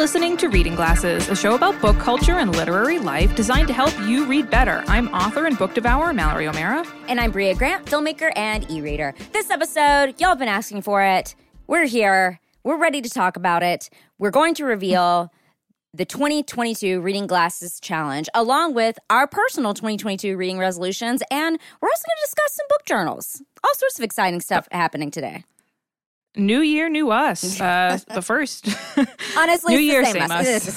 listening to Reading Glasses, a show about book culture and literary life designed to help you read better. I'm author and book devourer Mallory O'Meara. And I'm Brea Grant, filmmaker and e reader. This episode, y'all have been asking for it. We're here. We're ready to talk about it. We're going to reveal the 2022 Reading Glasses Challenge, along with our personal 2022 reading resolutions. And we're also going to discuss some book journals. All sorts of exciting stuff happening today. New year, new us. Uh, the first. Honestly, new year, same, same us. The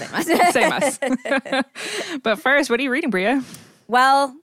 same us. same us. but first, what are you reading, Brea? Well,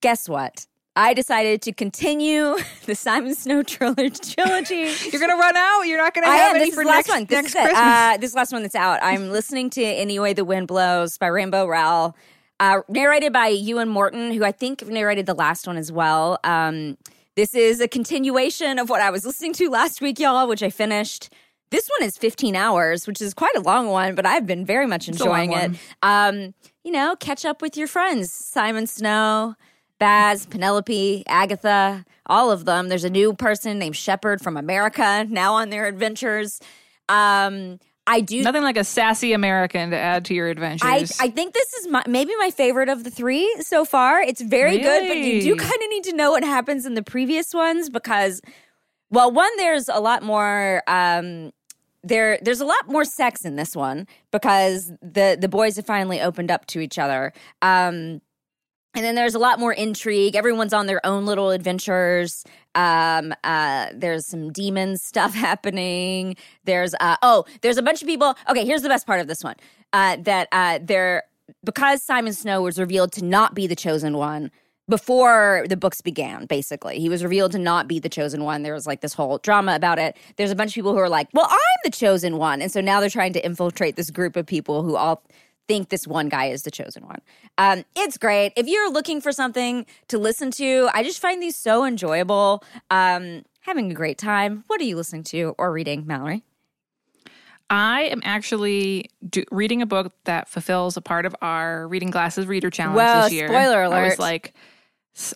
guess what? I decided to continue the Simon Snow trilogy. You're gonna run out. You're not gonna I have am. any This is for the last next, one. This next is. Christmas. Uh, this last one that's out. I'm listening to Any Way the Wind Blows by Rainbow Rowell, uh, narrated by Euan Morton, who I think narrated the last one as well. Um, this is a continuation of what I was listening to last week, y'all, which I finished. This one is 15 hours, which is quite a long one, but I've been very much enjoying it. Um, you know, catch up with your friends, Simon Snow, Baz, Penelope, Agatha, all of them. There's a new person named Shepard from America now on their adventures. Um, I do. Nothing like a sassy American to add to your adventures. I, I think this is my, maybe my favorite of the three so far. It's very good, but you do kind of need to know what happens in the previous ones because, well, one there's a lot more. Um, there, there's a lot more sex in this one because the the boys have finally opened up to each other. Um, and then there's a lot more intrigue. Everyone's on their own little adventures. Um, uh, there's some demon stuff happening. There's uh, oh, there's a bunch of people. Okay, here's the best part of this one. Uh, that uh, there because Simon Snow was revealed to not be the chosen one before the books began. Basically, he was revealed to not be the chosen one. There was like this whole drama about it. There's a bunch of people who are like, "Well, I'm the chosen one," and so now they're trying to infiltrate this group of people who all think this one guy is the chosen one. Um, it's great. If you're looking for something to listen to, I just find these so enjoyable. Um, having a great time. What are you listening to or reading, Mallory? I am actually do, reading a book that fulfills a part of our Reading Glasses Reader Challenge Whoa, this year. spoiler I alert. was like,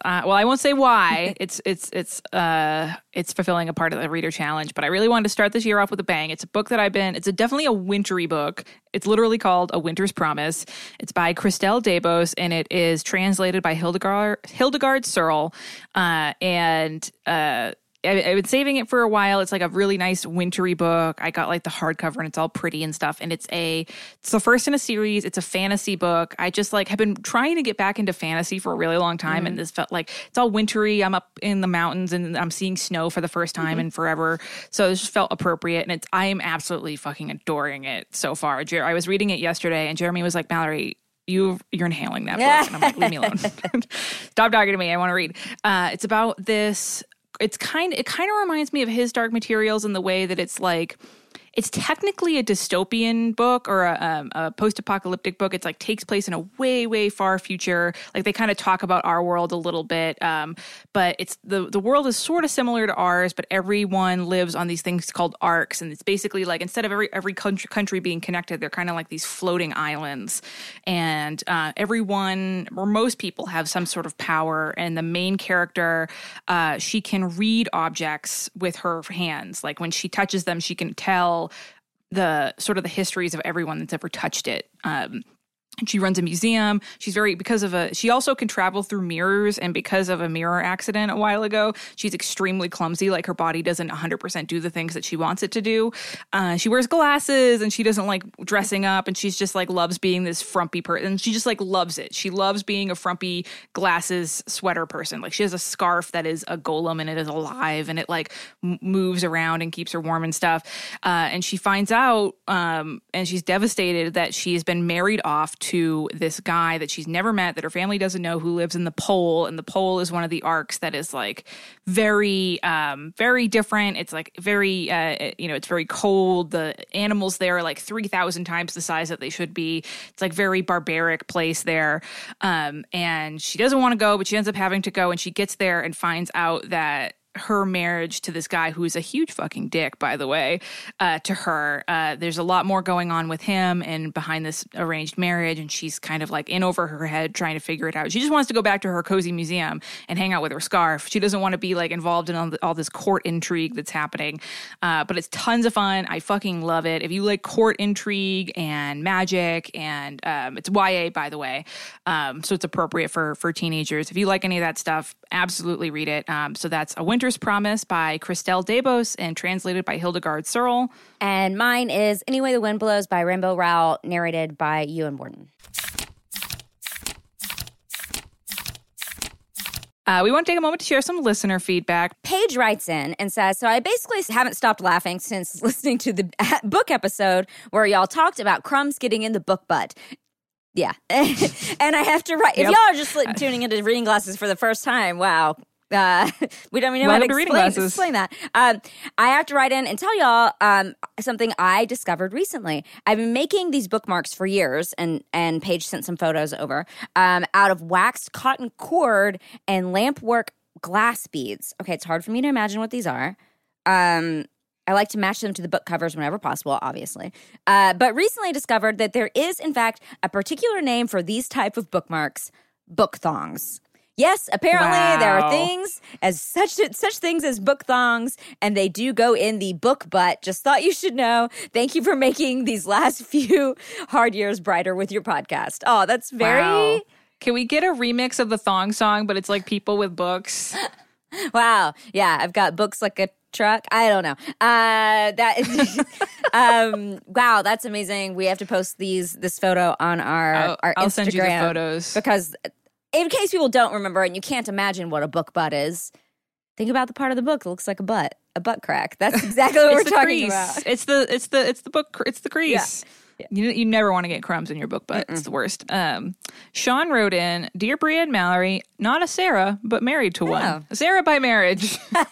uh, well, I won't say why. it's it's it's uh it's fulfilling a part of the Reader Challenge, but I really wanted to start this year off with a bang. It's a book that I've been. It's a definitely a wintry book. It's literally called A Winter's Promise. It's by Christelle Dabos, and it is translated by Hildegarde Hildegarde Serle, uh, and uh. I, I've been saving it for a while. It's like a really nice wintry book. I got like the hardcover and it's all pretty and stuff. And it's a it's the first in a series. It's a fantasy book. I just like have been trying to get back into fantasy for a really long time, and this felt like it's all wintry. I'm up in the mountains and I'm seeing snow for the first time in forever. So this just felt appropriate, and it's I am absolutely fucking adoring it so far. Jer- I was reading it yesterday, and Jeremy was like, Mallory. You you're inhaling that book, and I'm like, leave me alone. Stop talking to me. I want to read. Uh, it's about this it's kind it kind of reminds me of his dark materials in the way that it's like it's technically a dystopian book or a, um, a post-apocalyptic book. It's like takes place in a way way far future. Like they kind of talk about our world a little bit um, but it's the the world is sort of similar to ours but everyone lives on these things called arks and it's basically like instead of every every country, country being connected they're kind of like these floating islands. And uh, everyone or most people have some sort of power and the main character uh, she can read objects with her hands. Like when she touches them she can tell the sort of the histories of everyone that's ever touched it um, she runs a museum. She's very because of a she also can travel through mirrors and because of a mirror accident a while ago, she's extremely clumsy. Like her body doesn't 100% do the things that she wants it to do. Uh, she wears glasses and she doesn't like dressing up and she's just like loves being this frumpy person. She just like loves it. She loves being a frumpy glasses sweater person. Like she has a scarf that is a golem and it is alive and it like moves around and keeps her warm and stuff. Uh, and she finds out um, and she's devastated that she has been married off to this guy that she's never met, that her family doesn't know, who lives in the pole. And the pole is one of the arks that is like very, um, very different. It's like very, uh, you know, it's very cold. The animals there are like 3,000 times the size that they should be. It's like very barbaric place there. Um, and she doesn't want to go, but she ends up having to go. And she gets there and finds out that her marriage to this guy who is a huge fucking dick, by the way, uh, to her. Uh, there's a lot more going on with him and behind this arranged marriage, and she's kind of like in over her head trying to figure it out. She just wants to go back to her cozy museum and hang out with her scarf. She doesn't want to be like involved in all, the, all this court intrigue that's happening. Uh, but it's tons of fun. I fucking love it. If you like court intrigue and magic, and um, it's YA, by the way, um, so it's appropriate for for teenagers. If you like any of that stuff, absolutely read it. Um, so that's A Winter's Promise by Christelle Dabos and translated by Hildegarde Serle. And mine is Any Way the Wind Blows by Rainbow Rowell, narrated by Euan Morton. Uh, we want to take a moment to share some listener feedback. Paige writes in and says, So I basically haven't stopped laughing since listening to the book episode where y'all talked about crumbs getting in the book butt. Yeah. and I have to write, if y'all are just like, tuning into reading glasses for the first time, wow. Uh, we don't even know how to Welcome to Reading explain, Glasses. explain that. Um, I have to write in and tell y'all um, something I discovered recently. I've been making these bookmarks for years, and and Paige sent some photos over um, out of waxed cotton cord and lampwork glass beads. Okay, it's hard for me to imagine what these are. Um, I like to match them to the book covers whenever possible, obviously. Uh, but recently discovered that there is, in fact, a particular name for these type of bookmarks: book thongs. Yes, apparently there are things as such such things as book thongs, and they do go in the book butt. Just thought you should know. Thank you for making these last few hard years brighter with your podcast. Oh, that's very Wow. Can we get a remix of the thong song, but it's like people with books? Wow. Yeah, I've got books like a truck. I don't know. Uh that is um wow, that's amazing. We have to post these this photo on our I'll, our I'll Instagram send you the photos. because in case people don't remember and you can't imagine what a book butt is, think about the part of the book that looks like a butt, a butt crack. That's exactly what we're talking crease. about. It's the it's the it's the book. It's the crease. You, you never want to get crumbs in your book, but it's the worst. Um, Sean wrote in, "Dear Brea and Mallory, not a Sarah, but married to one. Sarah by marriage."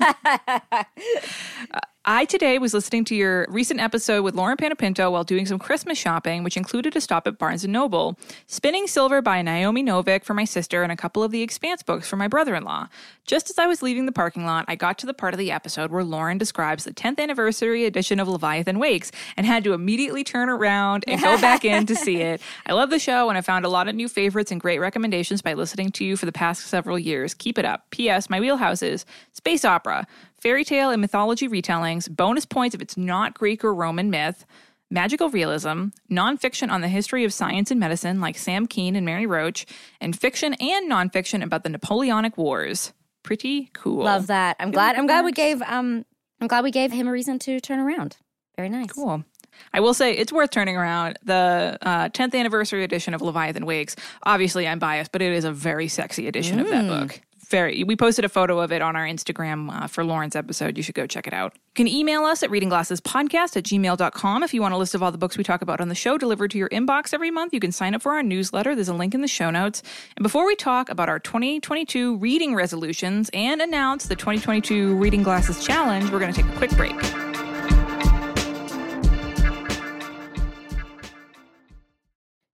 I today was listening to your recent episode with Lauren Panepinto while doing some Christmas shopping, which included a stop at Barnes & Noble. Spinning Silver by Naomi Novik for my sister and a couple of the Expanse books for my brother-in-law. Just as I was leaving the parking lot, I got to the part of the episode where Lauren describes the 10th anniversary edition of Leviathan Wakes and had to immediately turn around and go back in to see it. I love the show and I found a lot of new favorites and great recommendations by listening to you for the past several years. Keep it up. P.S. My wheelhouse is space opera, fairy tale and mythology retellings, bonus points if it's not Greek or Roman myth, magical realism, nonfiction on the history of science and medicine like Sam Kean and Mary Roach, and fiction and nonfiction about the Napoleonic Wars. Pretty cool. Love that. I'm glad I'm glad we gave um I'm glad we gave him a reason to turn around. Very nice. Cool. I will say it's worth turning around. The uh, 10th anniversary edition of Leviathan Wakes. Obviously, I'm biased, but it is a very sexy edition of that book. Very. We posted a photo of it on our Instagram uh, for Lauren's episode. You should go check it out. You can email us at readingglassespodcast at gmail.com if you want a list of all the books we talk about on the show delivered to your inbox every month. You can sign up for our newsletter. There's a link in the show notes. And before we talk about our 2022 reading resolutions and announce the 2022 Reading Glasses Challenge, we're going to take a quick break.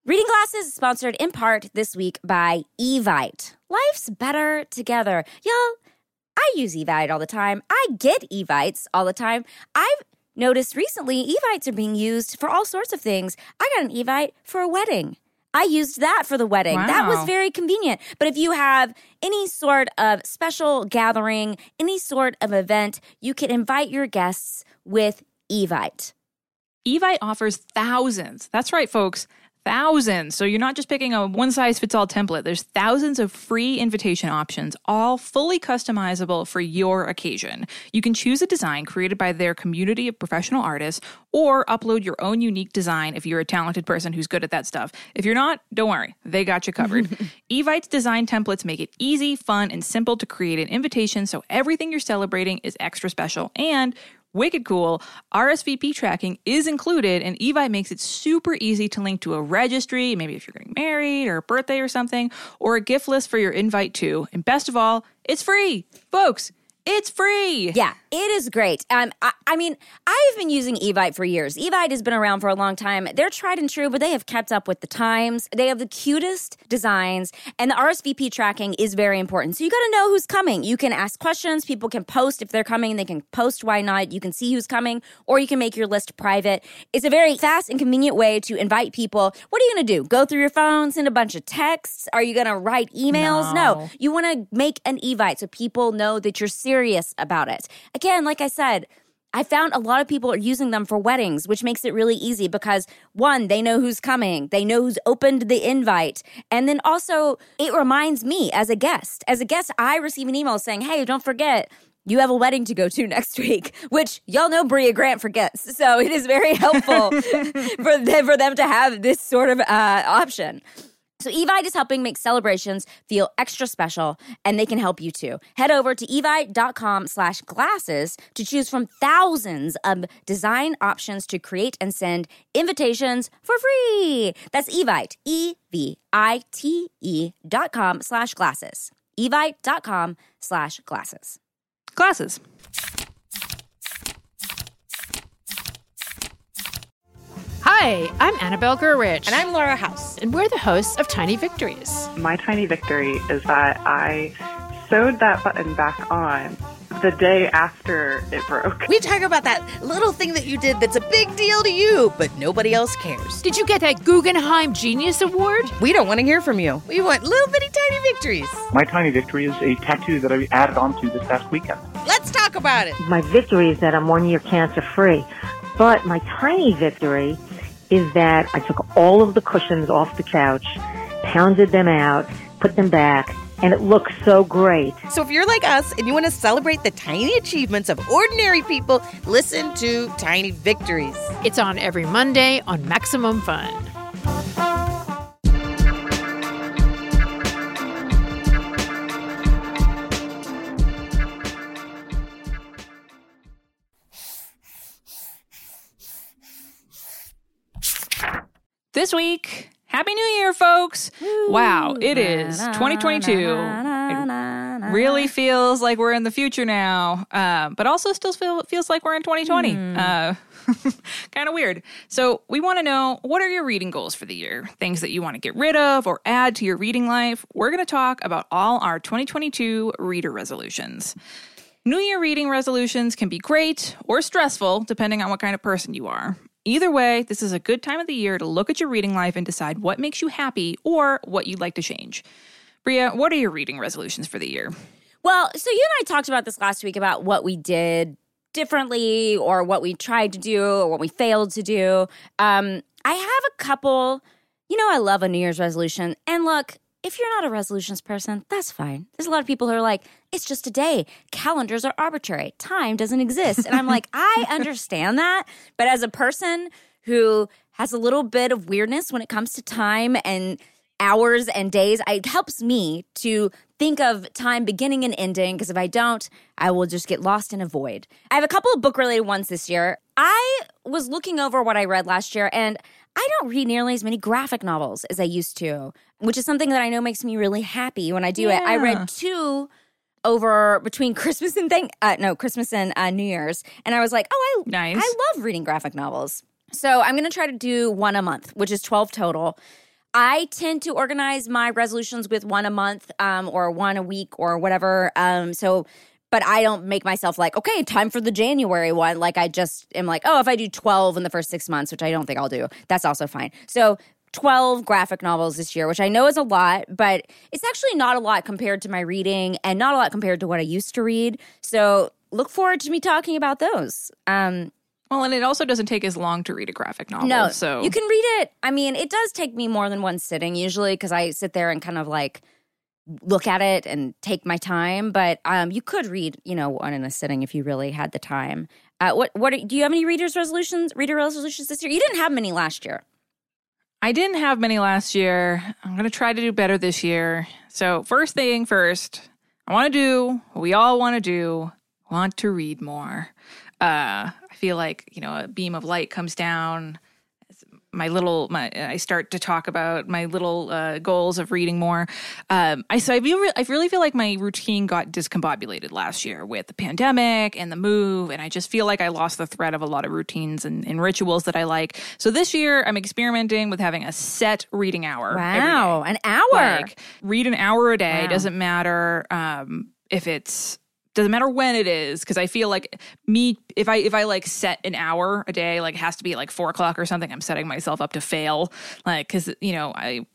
Reading Glasses is sponsored in part this week by Evite. Life's better together. Y'all, I use Evite all the time. I get Evites all the time. I've noticed recently Evites are being used for all sorts of things. I got an Evite for a wedding. I used that for the wedding. That was very convenient. But if you have any sort of special gathering, any sort of event, you can invite your guests with Evite. Evite offers thousands. That's right, folks. Thousands. So you're not just picking a one size fits all template. There's thousands of free invitation options, all fully customizable for your occasion. You can choose a design created by their community of professional artists or upload your own unique design if you're a talented person who's good at that stuff. If you're not, don't worry. They got you covered. Evite's design templates make it easy, fun, and simple to create an invitation so everything you're celebrating is extra special and Wicked cool. RSVP tracking is included, and Evite makes it super easy to link to a registry, maybe if you're getting married or a birthday or something, or a gift list for your invite too. And best of all, it's free. Folks, It's free. Yeah, it is great. Um, I, I mean, I've been using Evite for years. Evite has been around for a long time. They're tried and true, but they have kept up with the times. They have the cutest designs, and the RSVP tracking is very important. So you got to know who's coming. You can ask questions. People can post if they're coming. They can post why not. You can see who's coming, or you can make your list private. It's a very fast and convenient way to invite people. What are you going to do? Go through your phone, send a bunch of texts? Are you going to write emails? No. No. You want to make an Evite so people know that you're serious about it. Again, like I said, I found a lot of people are using them for weddings, which makes it really easy because one, they know who's coming, they know who's opened the invite, and then also it reminds me as a guest. As a guest, I receive an email saying, "Hey, don't forget." You have a wedding to go to next week, which y'all know Brea Grant forgets. So it is very helpful for them, for them to have this sort of uh, option. So Evite is helping make celebrations feel extra special, and they can help you too. Head over to evite.com slash glasses to choose from thousands of design options to create and send invitations for free. That's Evite, E-V-I-T-E dot com slash glasses. Evite.com slash glasses. Glasses. Hi, I'm Annabelle Gurwitch. And I'm Laura House. And we're the hosts of Tiny Victories. My tiny victory is that I sewed that button back on the day after it broke. We talk about that little thing that you did that's a big deal to you, but nobody else cares. Did you get that Guggenheim Genius Award? We don't want to hear from you. We want little bitty tiny victories. My tiny victory is a tattoo that I added onto this past weekend. Let's talk about it. My victory is that I'm one year cancer free. But my tiny victory is that I took all of the cushions off the couch, pounded them out, put them back, and it looks so great. So if you're like us and you want to celebrate the tiny achievements of ordinary people, listen to Tiny Victories. It's on every Monday on Maximum Fun. This week, Happy New Year, folks. Wow, it is 2022. It really feels like we're in the future now, uh, but also still feel, feels like we're in 2020. Uh, kind of weird. So, we want to know what are your reading goals for the year? Things that you want to get rid of or add to your reading life. We're going to talk about all our 2022 reader resolutions. New Year reading resolutions can be great or stressful, depending on what kind of person you are. Either way, this is a good time of the year to look at your reading life and decide what makes you happy or what you'd like to change. Brea, what are your reading resolutions for the year? Well, so you and I talked about this last week about what we did differently or what we tried to do or what we failed to do. Um, I have a couple, you know, I love a New Year's resolution. And look, if you're not a resolutions person, that's fine. There's a lot of people who are like, it's just a day. Calendars are arbitrary. Time doesn't exist. And I'm like, I understand that. But as a person who has a little bit of weirdness when it comes to time and hours and days, it helps me to think of time beginning and ending because if I don't, I will just get lost in a void. I have a couple of book related ones this year. I was looking over what I read last year and I don't read nearly as many graphic novels as I used to, which is something that I know makes me really happy when I do it. I read two over between Christmas and thank uh, no Christmas and uh, New Year's, and I was like, oh, I Nice. I love reading graphic novels. So I'm going to try to do one a month, which is 12 total. I tend to organize my resolutions with one a month um, or one a week or whatever. Um, so, but I don't make myself like, okay, time for the January one. Like I just am like, oh, if I do 12 in the first six months, which I don't think I'll do, that's also fine. So 12 graphic novels this year, which I know is a lot, but it's actually not a lot compared to my reading and not a lot compared to what I used to read. So look forward to me talking about those. Um, Well, and it also doesn't take as long to read a graphic novel. no, so you can read it. I mean, it does take me more than one sitting usually because I sit there and kind of like look at it and take my time. But um, you could read, you know, one in a sitting if you really had the time. Uh, what what are- do you have any readers resolutions? Reader resolutions this year? You didn't have many last year. I didn't have many last year. I'm going to try to do better this year. So, first thing first, I want to do what we all want to do want to read more. Uh, I feel like, you know, a beam of light comes down. My little my I start to talk about my little uh, goals of reading more. Um, I so I feel re- I really feel like my routine got discombobulated last year with the pandemic and the move, and I just feel like I lost the thread of a lot of routines and, and rituals that I like. So this year I'm experimenting with having a set reading hour. Wow, an hour. Like read an hour a day. Wow. Doesn't matter um, if it's doesn't matter when it is because I feel like me if I if I like set an hour a day like it has to be like four o'clock or something I'm setting myself up to fail like because you know I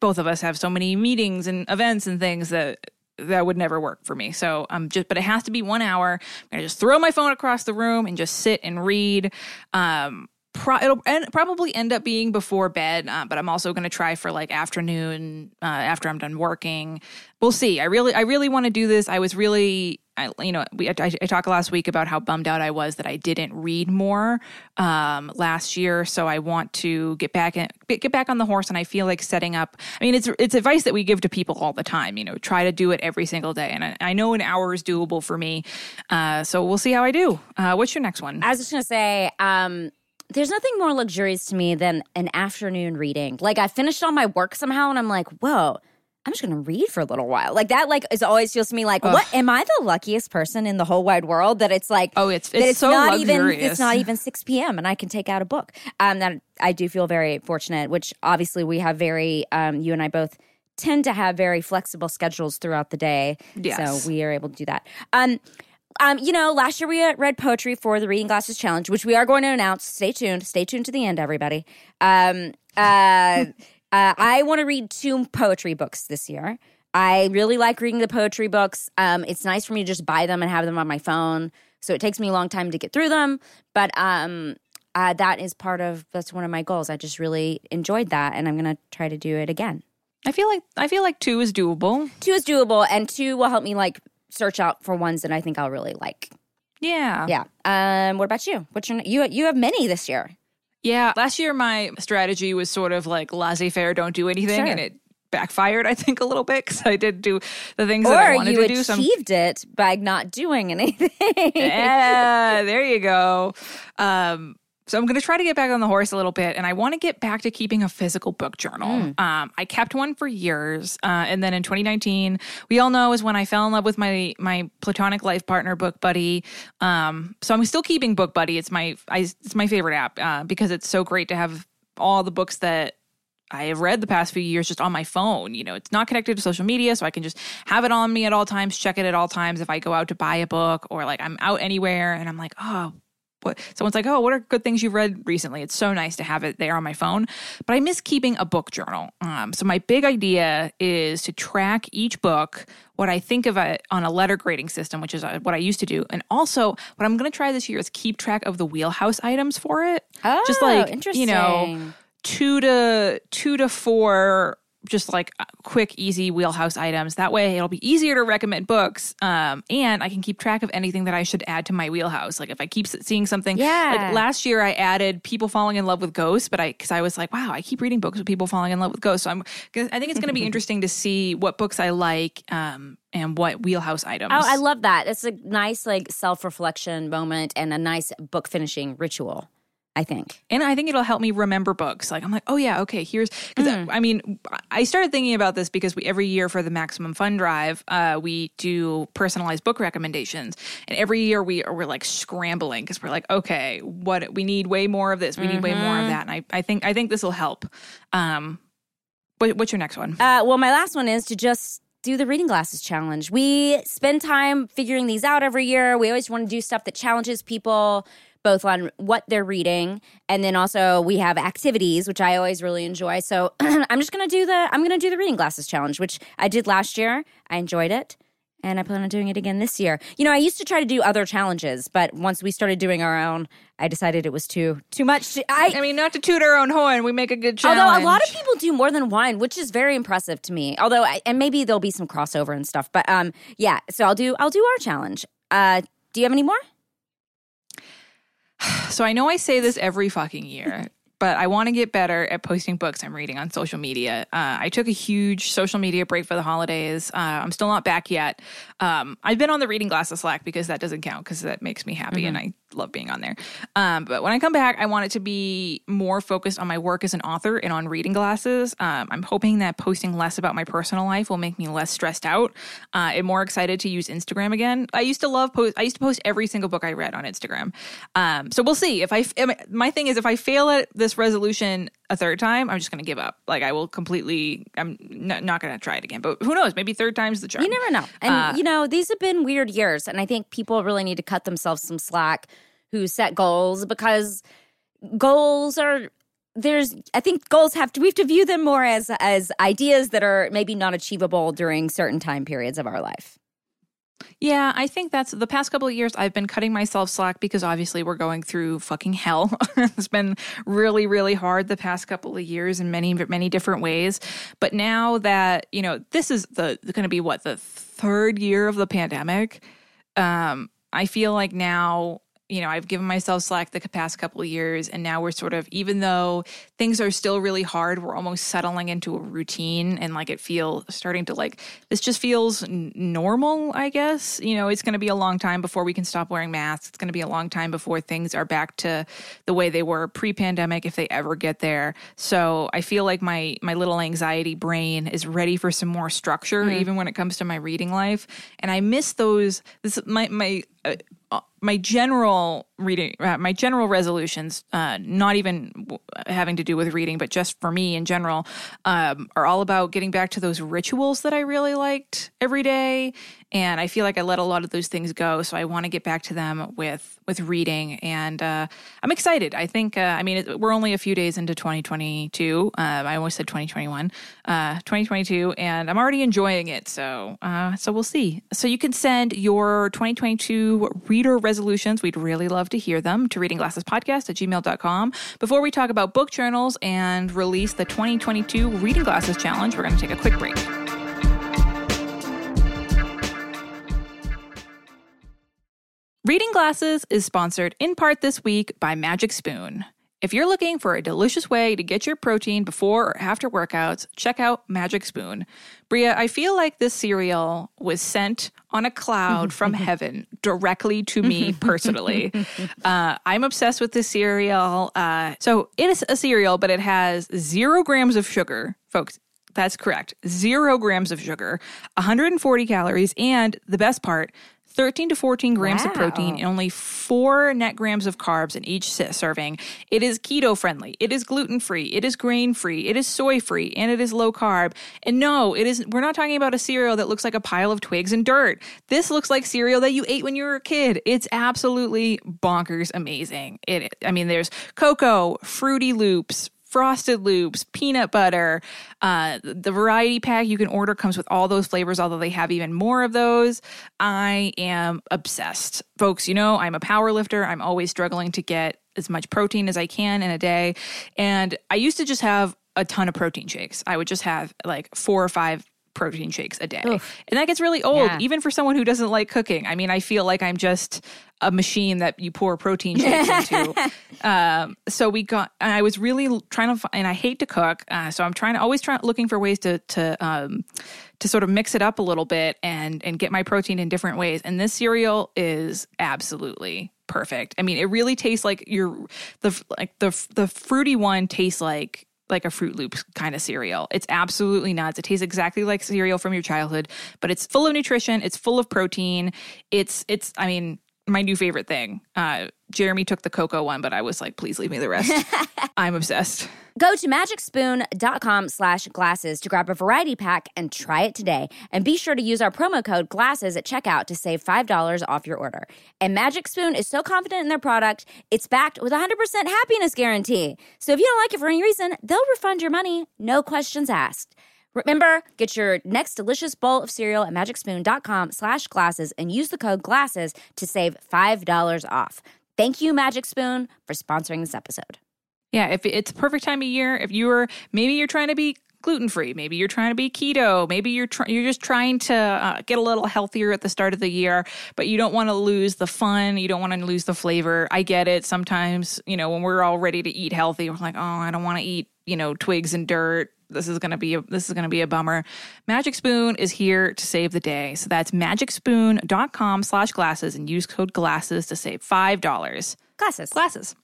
both of us have so many meetings and events and things that that would never work for me so um just but it has to be one hour I'm gonna just throw my phone across the room and just sit and read um Pro- it'll end, probably end up being before bed, uh, but I'm also going to try for like afternoon uh, after I'm done working. We'll see. I really, I really want to do this. I was really, I, you know, we I, I talked last week about how bummed out I was that I didn't read more um, last year. So I want to get back in, get back on the horse. And I feel like setting up. I mean, it's it's advice that we give to people all the time. You know, try to do it every single day. And I, I know an hour is doable for me. Uh, so we'll see how I do. Uh, what's your next one? I was just gonna say, um, there's nothing more luxurious to me than an afternoon reading. Like I finished all my work somehow, and I'm like, whoa. I'm just gonna read for a little while. Like that, like is always feels to me like, what am I the luckiest person in the whole wide world that it's like, Oh, it's- that it's so not even luxurious. it's not even 6 p.m. and I can take out a book. Um, that I do feel very fortunate. Which obviously we have very, um, you and I both tend to have very flexible schedules throughout the day. Yes. So we are able to do that. Um, um, you know, last year we read poetry for the Reading Glasses Challenge, which we are going to announce. Stay tuned. Stay tuned to the end, everybody. Um, uh, uh, I want to read two poetry books this year. I really like reading the poetry books. Um, it's nice for me to just buy them and have them on my phone. So it takes me a long time to get through them, but um, uh, that is part of that's one of my goals. I just really enjoyed that, and I'm gonna try to do it again. I feel like I feel like two is doable. Two is doable, and two will help me like search out for ones that I think I'll really like. Yeah. Yeah. Um. What about you? What's your you? You have many this year. Yeah. Last year, my strategy was sort of like laissez faire, don't do anything. Sure. And it backfired, I think, a little bit because I did do the things that I wanted to do. So I'm- achieved it by not doing anything. yeah, there you go. Um, so I'm going to try to get back on the horse a little bit, and I want to get back to keeping a physical book journal. Um, I kept one for years, uh, and then in 2019, we all know is when I fell in love with my my platonic life partner, Book Buddy. Um, so I'm still keeping Book Buddy. It's my I, it's my favorite app uh, because it's so great to have all the books that I have read the past few years just on my phone. You know, it's not connected to social media, so I can just have it on me at all times, check it at all times if I go out to buy a book or like I'm out anywhere and I'm like, oh, what someone's like, oh, what are good things you've read recently? It's so nice to have it there on my phone. But I miss keeping a book journal. Um, so my big idea is to track each book, what I think of it on a letter grading system, which is uh, what I used to do, and also what I'm going to try this year is keep track of the wheelhouse items for it. Oh, just like interesting. you know two to two to four just like uh, quick easy wheelhouse items that way it'll be easier to recommend books um, and i can keep track of anything that i should add to my wheelhouse like if i keep seeing something Yeah. like last year i added people falling in love with ghosts but i because i was like wow i keep reading books with people falling in love with ghosts so i'm i think it's going to be interesting to see what books i like um, and what wheelhouse items Oh, I love that. It's a nice like self reflection moment and a nice book finishing ritual. I think. and I think it'll help me remember books. Like I'm like, oh yeah, okay, here's because I mean, I started thinking about this because we every year for the Maximum Fun Drive, uh, we do personalized book recommendations, and every year we we're like scrambling because we're like, okay, what we need way more of this, we need way more of that, and I I think I think this will help. Um, what, what's your next one? Uh, well, my last one is to just do the reading glasses challenge. We spend time figuring these out every year. We always want to do stuff that challenges people both on what they're reading and then also we have activities which I always really enjoy. So I'm just going to do the I'm going to do the reading glasses challenge which I did last year. I enjoyed it. And I plan on doing it again this year. You know, I used to try to do other challenges, but once we started doing our own, I decided it was too too much. To, I, I mean, not to toot our own horn, we make a good challenge. Although a lot of people do more than one, which is very impressive to me. Although, I, and maybe there'll be some crossover and stuff, but um, yeah. So I'll do I'll do our challenge. Uh, do you have any more? So I know I say this every fucking year, but I want to get better at posting books I'm reading on social media. Uh, I took a huge social media break for the holidays. Uh, I'm still not back yet. Um, I've been on the reading glasses Slack because that doesn't count because that makes me happy, and I love being on there. Um, but when I come back, I want it to be more focused on my work as an author and on reading glasses. Um, I'm hoping that posting less about my personal life will make me less stressed out uh, and more excited to use Instagram again. I used to love post. I used to post every single book I read on Instagram. Um, so we'll see if I. My thing is, if I fail at this resolution a third time, I'm just going to give up. Like I will completely. I'm n- not going to try it again. But who knows? Maybe third time's the charm. You never know. And, uh, you know, these have been weird years. And I think people really need to cut themselves some slack who set goals because goals are. There's, I think goals have to, we have to view them more as, as ideas that are maybe not achievable during certain time periods of our life. Yeah, I think that's the past couple of years I've been cutting myself slack because obviously we're going through fucking hell. it's been really, really hard the past couple of years in many, many different ways. But now that, you know, this is the going to be what the third year of the pandemic. Um, I feel like now you know, I've given myself slack the past couple of years, and now we're sort of, even though things are still really hard, we're almost settling into a routine, and like it feel starting to like this just feels n- normal. I guess you know, it's going to be a long time before we can stop wearing masks. It's going to be a long time before things are back to the way they were pre-pandemic, if they ever get there. So I feel like my my little anxiety brain is ready for some more structure, mm. even when it comes to my reading life, and I miss those. This my my. Uh, my general reading, uh, my general resolutions, uh, not even w- having to do with reading, but just for me in general, um, are all about getting back to those rituals that I really liked every day. And I feel like I let a lot of those things go, so I want to get back to them with with reading. And uh, I'm excited. I think, uh, I mean, it, we're only a few days into 2022. Uh, I almost said 2021, 2022, and I'm already enjoying it. So, so we'll see. So you can send your 2022 reader resolutions. We'd really love to hear them to readingglassespodcast at gmail.com. Before we talk about book journals and release the 2022 Reading Glasses Challenge, we're going to take a quick break. Reading Glasses is sponsored in part this week by Magic Spoon. If you're looking for a delicious way to get your protein before or after workouts, check out Magic Spoon. Brea, I feel like this cereal was sent on a cloud from heaven directly to me personally. Uh, I'm obsessed with this cereal. Uh, so it is a cereal, but it has zero grams of sugar, folks. That's correct. Zero grams of sugar, 140 calories, and the best part, 13 to 14 grams wow. of protein and only four net grams of carbs in each serving. It is keto friendly. It is gluten free. It is grain free. It is soy free and it is low carb. And no, it is, we're not talking about a cereal that looks like a pile of twigs and dirt. This looks like cereal that you ate when you were a kid. It's absolutely bonkers amazing. It, I mean, there's cocoa, fruity loops, frosted loops, peanut butter. Uh, the variety pack you can order comes with all those flavors, although they have even more of those. I am obsessed. Folks, you know, I'm a power lifter. I'm always struggling to get as much protein as I can in a day. And I used to just have a ton of protein shakes. I would just have like four or five protein shakes a day. Oof. And that gets really old, yeah. even for someone who doesn't like cooking. I mean, I feel like I'm just a machine that you pour protein shakes into. Um, so we got, I was really trying to, find, and I hate to cook. Uh, so I'm trying to, always trying, looking for ways to, to, um, to sort of mix it up a little bit and, and get my protein in different ways. And this cereal is absolutely perfect. I mean, it really tastes like your, the, like the, the fruity one tastes like like a Froot Loops kind of cereal. It's absolutely nuts. It tastes exactly like cereal from your childhood, but it's full of nutrition. It's full of protein. It's it's I mean my new favorite thing. Uh, Jeremy took the cocoa one, but I was like, please leave me the rest. I'm obsessed. Go to magicspoon.com slash glasses to grab a variety pack and try it today. And be sure to use our promo code glasses at checkout to save $5 off your order. And Magic Spoon is so confident in their product, it's backed with a 100% happiness guarantee. So if you don't like it for any reason, they'll refund your money, no questions asked. Remember, get your next delicious bowl of cereal at magicspoon.com slash glasses and use the code GLASSES to save $5 off. Thank you, Magic Spoon, for sponsoring this episode. Yeah, if it's a perfect time of year, if you are maybe you're trying to be gluten free, maybe you're trying to be keto, maybe you're tr- you're just trying to uh, get a little healthier at the start of the year, but you don't want to lose the fun, you don't want to lose the flavor. I get it. Sometimes, you know, when we're all ready to eat healthy, we're like, "Oh, I don't want to eat, you know, twigs and dirt this is gonna be a, this is gonna be a bummer. Magic Spoon is here to save the day. So that's magicspoon.com slash glasses and use code glasses to save five dollars. Glasses. Glasses.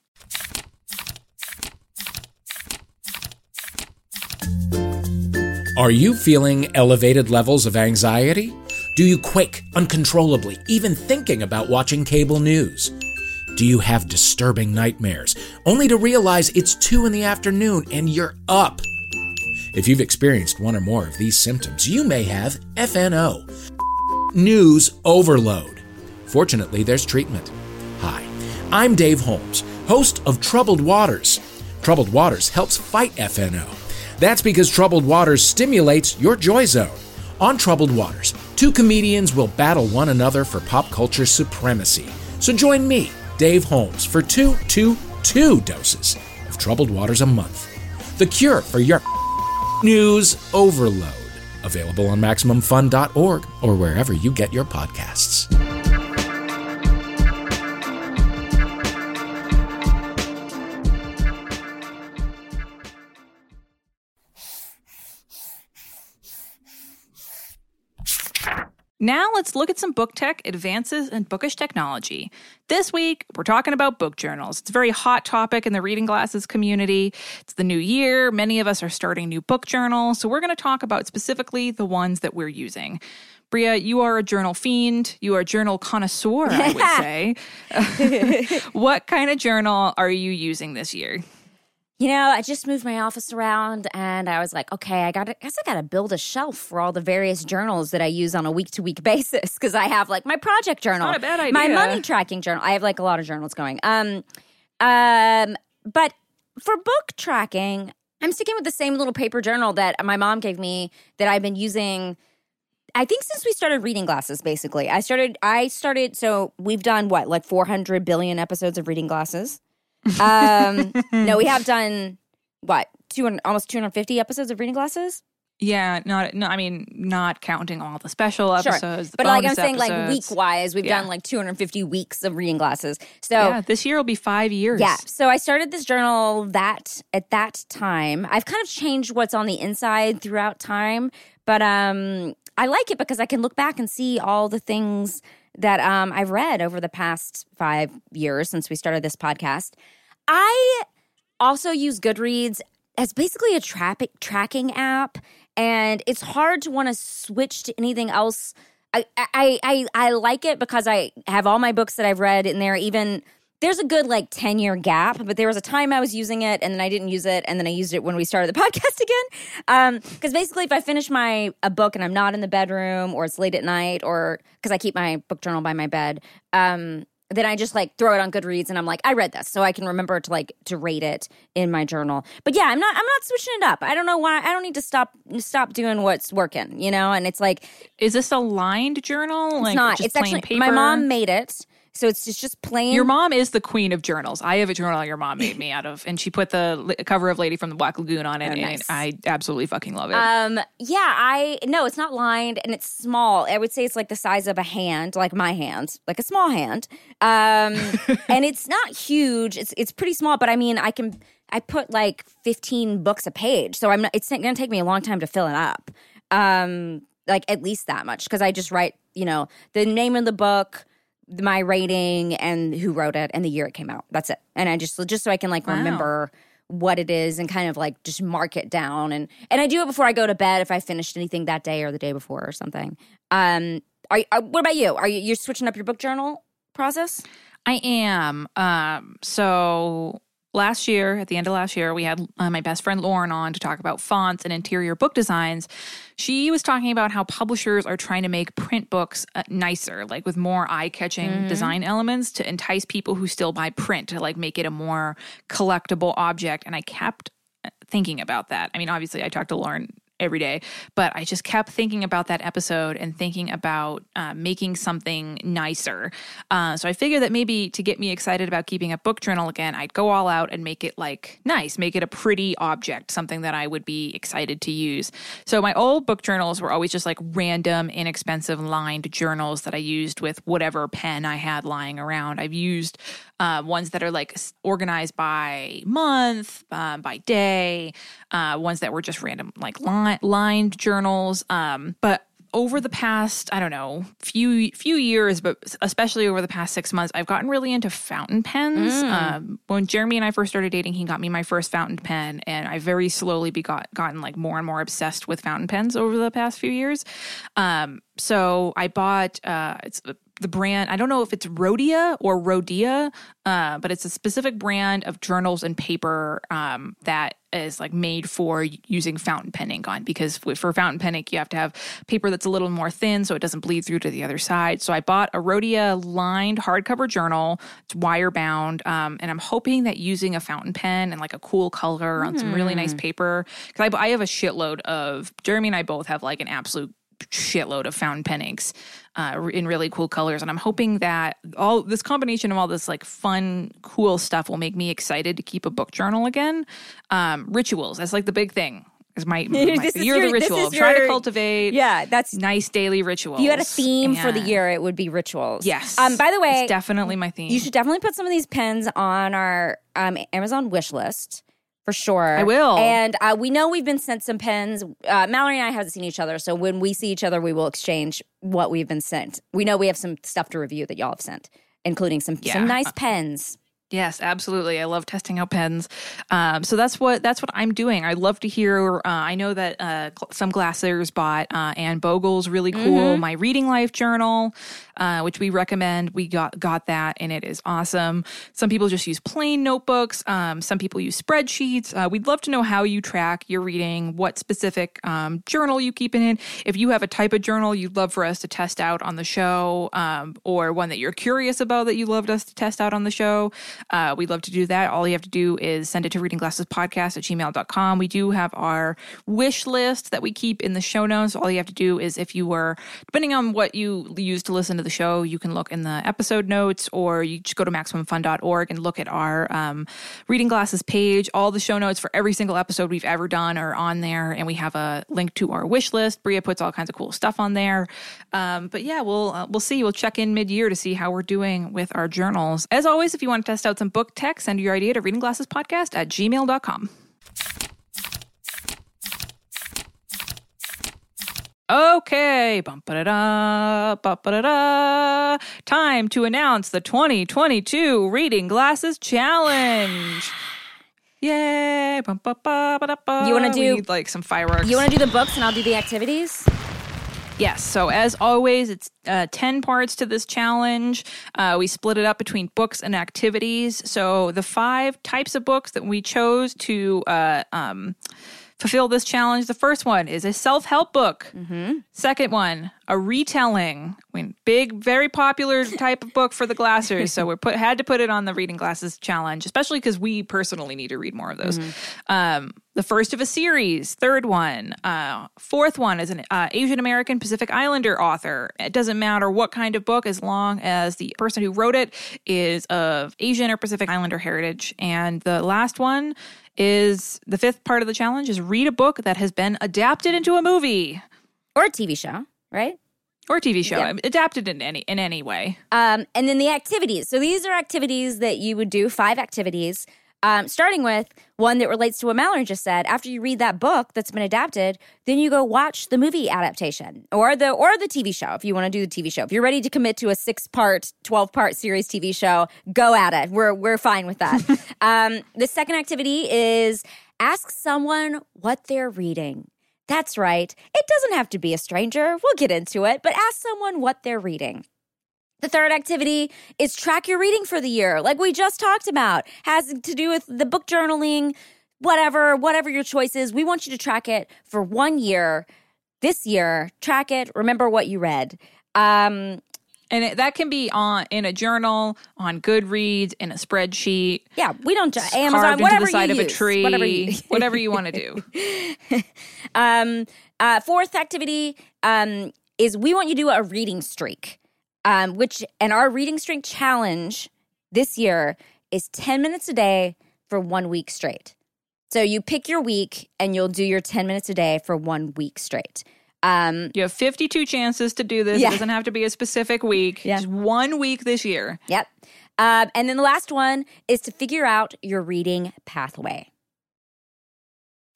Are you feeling elevated levels of anxiety? Do you quake uncontrollably, even thinking about watching cable news? Do you have disturbing nightmares, only to realize it's 2 in the afternoon and you're up? If you've experienced one or more of these symptoms, you may have FNO, news overload. Fortunately, there's treatment. Hi, I'm Dave Holmes, host of Troubled Waters. Troubled Waters helps fight FNO. That's because Troubled Waters stimulates your joy zone. On Troubled Waters, two comedians will battle one another for pop culture supremacy. So join me, Dave Holmes, for two, two, two doses of Troubled Waters a month. The cure for your news overload. Available on MaximumFun.org or wherever you get your podcasts. Now let's look at some book tech advances in bookish technology. This week, we're talking about book journals. It's a very hot topic in the reading glasses community. It's the new year. Many of us are starting new book journals. So we're going to talk about specifically the ones that we're using. Brea, you are a journal fiend. You are a journal connoisseur, I would say. what kind of journal are you using this year? You know, I just moved my office around and I was like, okay, I got to guess I got to build a shelf for all the various journals that I use on a week to week basis because I have like my project journal, Not a bad idea. my money tracking journal. I have like a lot of journals going. Um um but for book tracking, I'm sticking with the same little paper journal that my mom gave me that I've been using I think since we started reading glasses basically. I started I started so we've done what? Like 400 billion episodes of reading glasses. Um, no, we have done what 200, almost 250 episodes of reading glasses. Yeah, not no. I mean, not counting all the special episodes. The but like I'm saying, like week wise, we've Yeah. done like 250 weeks of reading glasses. So Yeah, this year will be five years. Yeah. So I started this journal that at that time. I've kind of changed what's on the inside throughout time, but um I like it because I can look back and see all the things that um I've read over the past 5 years since we started this podcast. I also use Goodreads as basically a traffic tracking app and it's hard to want to switch to anything else I, I I I like it because I have all my books that I've read in there. Even there's a good like ten year gap, but there was a time I was using it and then I didn't use it, and then I used it when we started the podcast again. Because basically, if I finish my a book and I'm not in the bedroom or it's late at night, or because I keep my book journal by my bed, um, then I just like throw it on Goodreads and I'm like, I read this, so I can remember to like to rate it in my journal. But yeah, I'm not I'm not switching it up. I don't know why. I don't need to stop stop doing what's working, you know. And it's like Is this a lined journal? it's like not. Just It's plain actually paper? my mom made it, so it's just just plain. Your mom is the queen of journals. I have a journal your mom made me out of, and she put the cover of Lady from the Black Lagoon on it, Oh, and nice. I absolutely fucking love it. Um, yeah, I no, it's not lined and it's small. I would say it's like the size of a hand, like my hand, like a small hand. Um, and it's not huge. It's it's pretty small, but I mean, I can I put like 15 books a page, so I'm not, it's going to take me a long time to fill it up. Um, like at least that much because I just write, you know, the name of the book, my rating, and who wrote it, and the year it came out. That's it. And I just just so I can like Wow. remember what it is and kind of like just mark it down and and I do it before I go to bed if I finished anything that day or the day before or something. Um, are, are what about you? Are you you're switching up your book journal process? I am. Um, so last year, at the end of last year, we had uh, my best friend Lauren on to talk about fonts and interior book designs. She was talking about how publishers are trying to make print books uh, nicer, like with more eye-catching design elements to entice people who still buy print to like make it a more collectible object. And I kept uh, thinking about that. I mean, obviously, I talked to Lauren every day. But I just kept thinking about that episode and thinking about uh, making something nicer. Uh, so I figured that maybe to get me excited about keeping a book journal again, I'd go all out and make it like nice, make it a pretty object, something that I would be excited to use. So my old book journals were always just like random, inexpensive lined journals that I used with whatever pen I had lying around. I've used uh, ones that are like organized by month, um, by day, uh, ones that were just random, like li- lined journals. Um, but over the past, I don't know, few few years, but especially over the past six months, I've gotten really into fountain pens. Um, when Jeremy and I first started dating, he got me my first fountain pen, and I very slowly be got, gotten like more and more obsessed with fountain pens over the past few years. Um, so I bought uh, it's the brand. I don't know if it's Rhodia or Rhodia, uh, but it's a specific brand of journals and paper um, that is like made for using fountain pen ink on. Because for fountain pen ink, you have to have paper that's a little more thin so it doesn't bleed through to the other side. So I bought a Rhodia lined hardcover journal. It's wire bound, um, and I'm hoping that using a fountain pen and like a cool color on some really nice paper. Because I, I have a shitload of Jeremy and I both have like an absolute shitload of fountain pen inks uh, in really cool colors. And I'm hoping that all this combination of all this like fun, cool stuff will make me excited to keep a book journal again. Um, rituals, that's like the big thing. Is my, my This is year of the your- this ritual. Try to cultivate Yeah, that's nice daily rituals. if you had a theme for the year, it would be rituals. Yes. Um. By the way, it's definitely my theme. you should definitely put some of these pens on our um, Amazon wish list for sure. I will. And uh, we know we've been sent some pens. Uh, Mallory and I haven't seen each other, so when we see each other, we will exchange what we've been sent. We know we have some stuff to review that y'all have sent, including some Yeah. some nice pens. Yes, absolutely. I love testing out pens. Um, so that's what that's what I'm doing. I love to hear. Uh, I know that uh, cl- some glassers bought uh, Anne Bogel's really cool My Reading Life journal, uh, which we recommend. We got got that, and it is awesome. Some people just use plain notebooks. Um, some people use spreadsheets. Uh, we'd love to know how you track your reading, what specific um, journal you keep it in. If you have a type of journal you'd love for us to test out on the show, um, or one that you're curious about that you loved us to test out on the show. Uh, we'd love to do that. All you have to do is send it to readingglassespodcast at gmail.com. We do have our wish list that we keep in the show notes. All you have to do is if you were, depending on what you use to listen to the show, you can look in the episode notes or you just go to MaximumFun.org and look at our um, Reading Glasses page. All the show notes for every single episode we've ever done are on there. And we have a link to our wish list. Brea puts all kinds of cool stuff on there. Um, but yeah, we'll, uh, we'll see. We'll check in mid year to see how we're doing with our journals. As always, if you want to test out some book tech, send your idea to readingglassespodcast at gmail.com. Okay, bum ba da da, ba ba da da. Time to announce the 2022 Reading Glasses Challenge. Yay! Bum, ba, ba, ba, da, ba. You wanna We do- need, like some fireworks? You want to do the books, and I'll do the activities. Yes. So as always, it's uh, ten parts to this challenge. Uh, we split it up between books and activities. So the five types of books that we chose to uh, um, fulfill this challenge. The first one is a self-help book. Second one, a retelling. I mean, big, very popular type of book for the glassers. so we put had to put it on the reading glasses challenge, especially because we personally need to read more of those. Um, the first of a series. Third one. Uh, fourth one is an uh, Asian American Pacific Islander author. It doesn't matter what kind of book, as long as the person who wrote it is of Asian or Pacific Islander heritage. And the last one is the fifth part of the challenge is read a book that has been adapted into a movie or a TV show, right? or a TV show, Yeah. adapted in any in any way. Um, and then the activities. So these are activities that you would do, five activities, um, starting with one that relates to what Mallory just said. After you read that book that's been adapted, then you go watch the movie adaptation or the or the TV show if you want to do the TV show. If you're ready to commit to a six part, twelve part series TV show, go at it. We're we're fine with that. um, the second activity is ask someone what they're reading. That's right. It doesn't have to be a stranger. We'll get into it, but ask someone what they're reading. The third activity is track your reading for the year, like we just talked about. Has to do with the book journaling, whatever, whatever your choice is. We want you to track it for one year. This year, track it. Remember what you read. Um, And it, that can be on in a journal, on Goodreads, in a spreadsheet, Yeah, we don't ju- carved Amazon, into whatever the side of a tree, whatever you whatever you want to do. Um, uh, fourth activity um, is we want you to do a reading streak, um, which and our reading streak challenge this year is ten minutes a day for one week straight. So you pick your week and you'll do your ten minutes a day for one week straight. Um, You have 52 chances to do this. Yeah. It doesn't have to be a specific week. Yeah. Just one week this year. yep. Um, and then the last one is to figure out your reading pathway.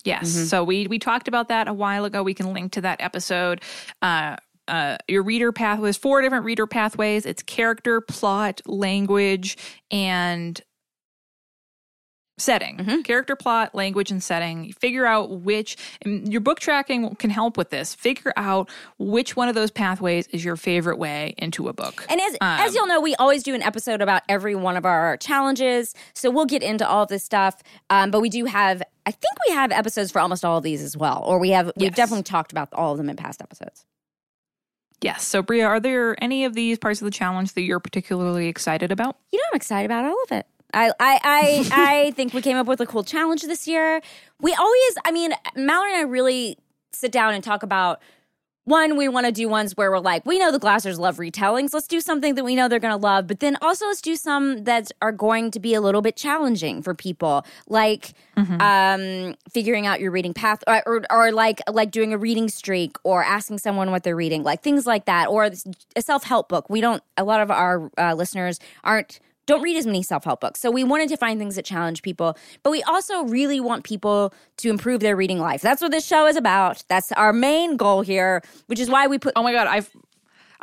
Yes. Mhm. So we we talked about that a while ago. We can link to that episode. Uh, uh, your reader pathways, four different reader pathways. It's character, plot, language, and setting. Mhm. Character, plot, language, and setting. Figure out which. And your book tracking can help with this. Figure out which one of those pathways is your favorite way into a book. And as as Um, you'll know, we always do an episode about every one of our challenges. So we'll get into all of this stuff. Um, but we do have, I think we have episodes for almost all of these as well. Or we have, we've Yes. definitely talked about all of them in past episodes. Yes. So Brea, are there any of these parts of the challenge that you're particularly excited about? You know, I'm excited about all of it. I, I, I, I think we came up with a cool challenge this year. We always, I mean, Mallory and I really sit down and talk about one, we want to do ones where we're like, we know the Glassers love retellings. Let's do something that we know they're going to love. But then also let's do some that are going to be a little bit challenging for people, like um, figuring out your reading path, or, or, or like like doing a reading streak, or asking someone what they're reading, like things like that, or a self help book. We don't. A lot of our uh, listeners aren't don't read as many self-help books. So we wanted to find things that challenge people, but we also really want people to improve their reading life. That's what this show is about. That's our main goal here, which is why we put Oh my god, I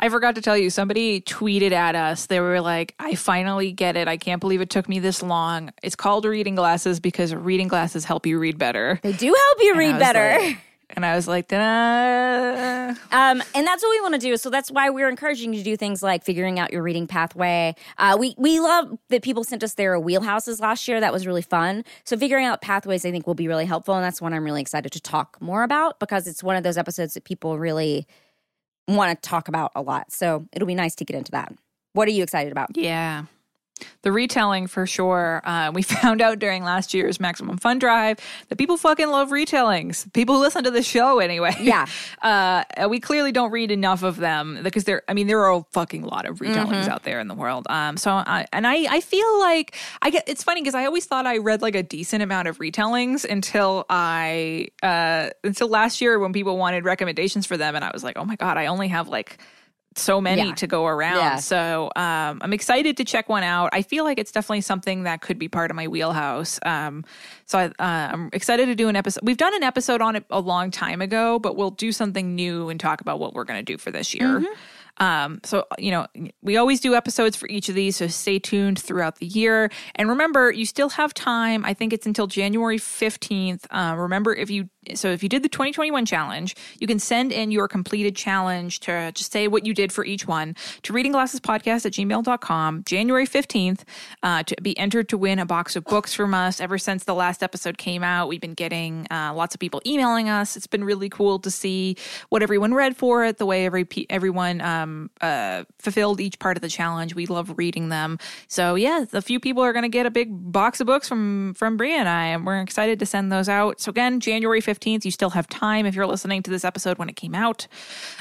I forgot to tell you. Somebody tweeted at us. They were like, "I finally get it. I can't believe it took me this long. It's called reading glasses because reading glasses help you read better." they do help you And read better. like- and I was like, "Da." Um, and that's what we want to do. So that's why we're encouraging you to do things like figuring out your reading pathway. Uh, we we love that people sent us their wheelhouses last year. That was really fun. So figuring out pathways, I think, will be really helpful, and that's one I'm really excited to talk more about because it's one of those episodes that people really want to talk about a lot. So it'll be nice to get into that. What are you excited about? Yeah. The retelling for sure. Uh, we found out during last year's Maximum Fun Drive that people fucking love retellings. People who listen to the show anyway. Yeah. Uh, we clearly don't read enough of them because there. I mean, there are a fucking lot of retellings Mm-hmm. out there in the world. Um. So, I, and I, I feel like I get. It's funny because I always thought I read like a decent amount of retellings until I, uh, until last year when people wanted recommendations for them, and I was like, oh my god, I only have like so many Yeah. to go around. Yeah. So um, I'm excited to check one out. I feel like it's definitely something that could be part of my wheelhouse. Um, so I, uh, I'm excited to do an episode. We've done an episode on it a long time ago, but we'll do something new and talk about what we're going to do for this year. Um, so, you know, we always do episodes for each of these, so stay tuned throughout the year. And remember, you still have time. I think it's until January 15th. Uh, remember, if you so if you did the 2021 challenge, you can send in your completed challenge to just say what you did for each one to readingglassespodcast at gmail.com, January 15th, uh, to be entered to win a box of books from us. Ever since the last episode came out, we've been getting uh, lots of people emailing us. It's been really cool to see what everyone read for it, the way every everyone um, uh, fulfilled each part of the challenge. We love reading them. So yeah, a few people are going to get a big box of books from from Brea and I, and we're excited to send those out. So again, January 15th, you still have time if you're listening to this episode when it came out.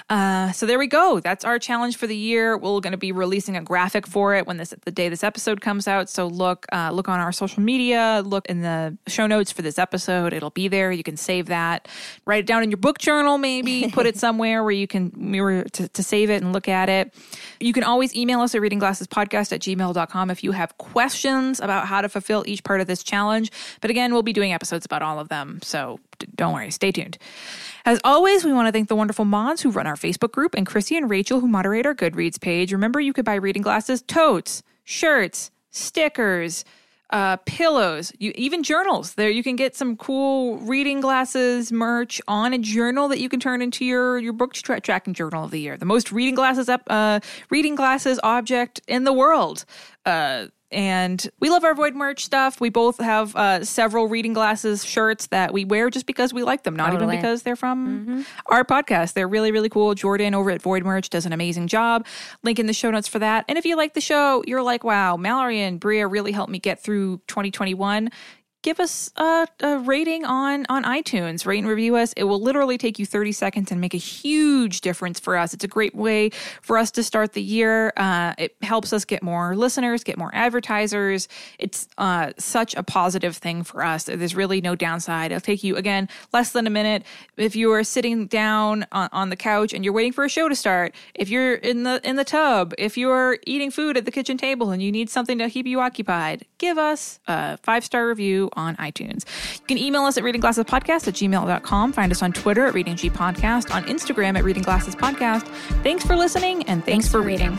Uh, so there we go. That's our challenge for the year. We're going to be releasing a graphic for it when this the day this episode comes out. So look uh, look on our social media, look in the show notes for this episode. It'll be there. You can save that, write it down in your book journal, maybe put it somewhere where you can mirror to, to save it and look at it. You can always email us at readingglassespodcast at gmail.com if you have questions about how to fulfill each part of this challenge. But again, we'll be doing episodes about all of them. So don't worry, stay tuned. As always, we want to thank the wonderful mods who run our Facebook group and Chrissy and Rachel who moderate our Goodreads page. Remember, you could buy reading glasses, totes, shirts, stickers, uh, pillows, you even journals. There, you can get some cool reading glasses merch on a journal that you can turn into your your book tra- tracking journal of the year. The most reading glasses up, uh, reading glasses object in the world. Uh, and we love our Void merch stuff. We both have uh, several reading glasses shirts that we wear just because we like them, not Totally. even because they're from our podcast. They're really, really cool. Jordan over at Void Merch does an amazing job. Link in the show notes for that. And if you like the show, you're like, wow, Mallory and Brea really helped me get through 2021 give us a, a rating on on iTunes. Rate and review us. It will literally take you 30 seconds and make a huge difference for us. It's a great way for us to start the year. Uh, it helps us get more listeners, get more advertisers. It's uh, such a positive thing for us. There's really no downside. It'll take you again less than a minute. If you are sitting down on, on the couch and you're waiting for a show to start, if you're in the in the tub, if you're eating food at the kitchen table and you need something to keep you occupied, give us a five star review on iTunes. You can email us at readingglassespodcast at gmail.com. Find us on Twitter at Reading G Podcast, on Instagram at Reading Glasses Podcast. Thanks for listening and thanks, for reading.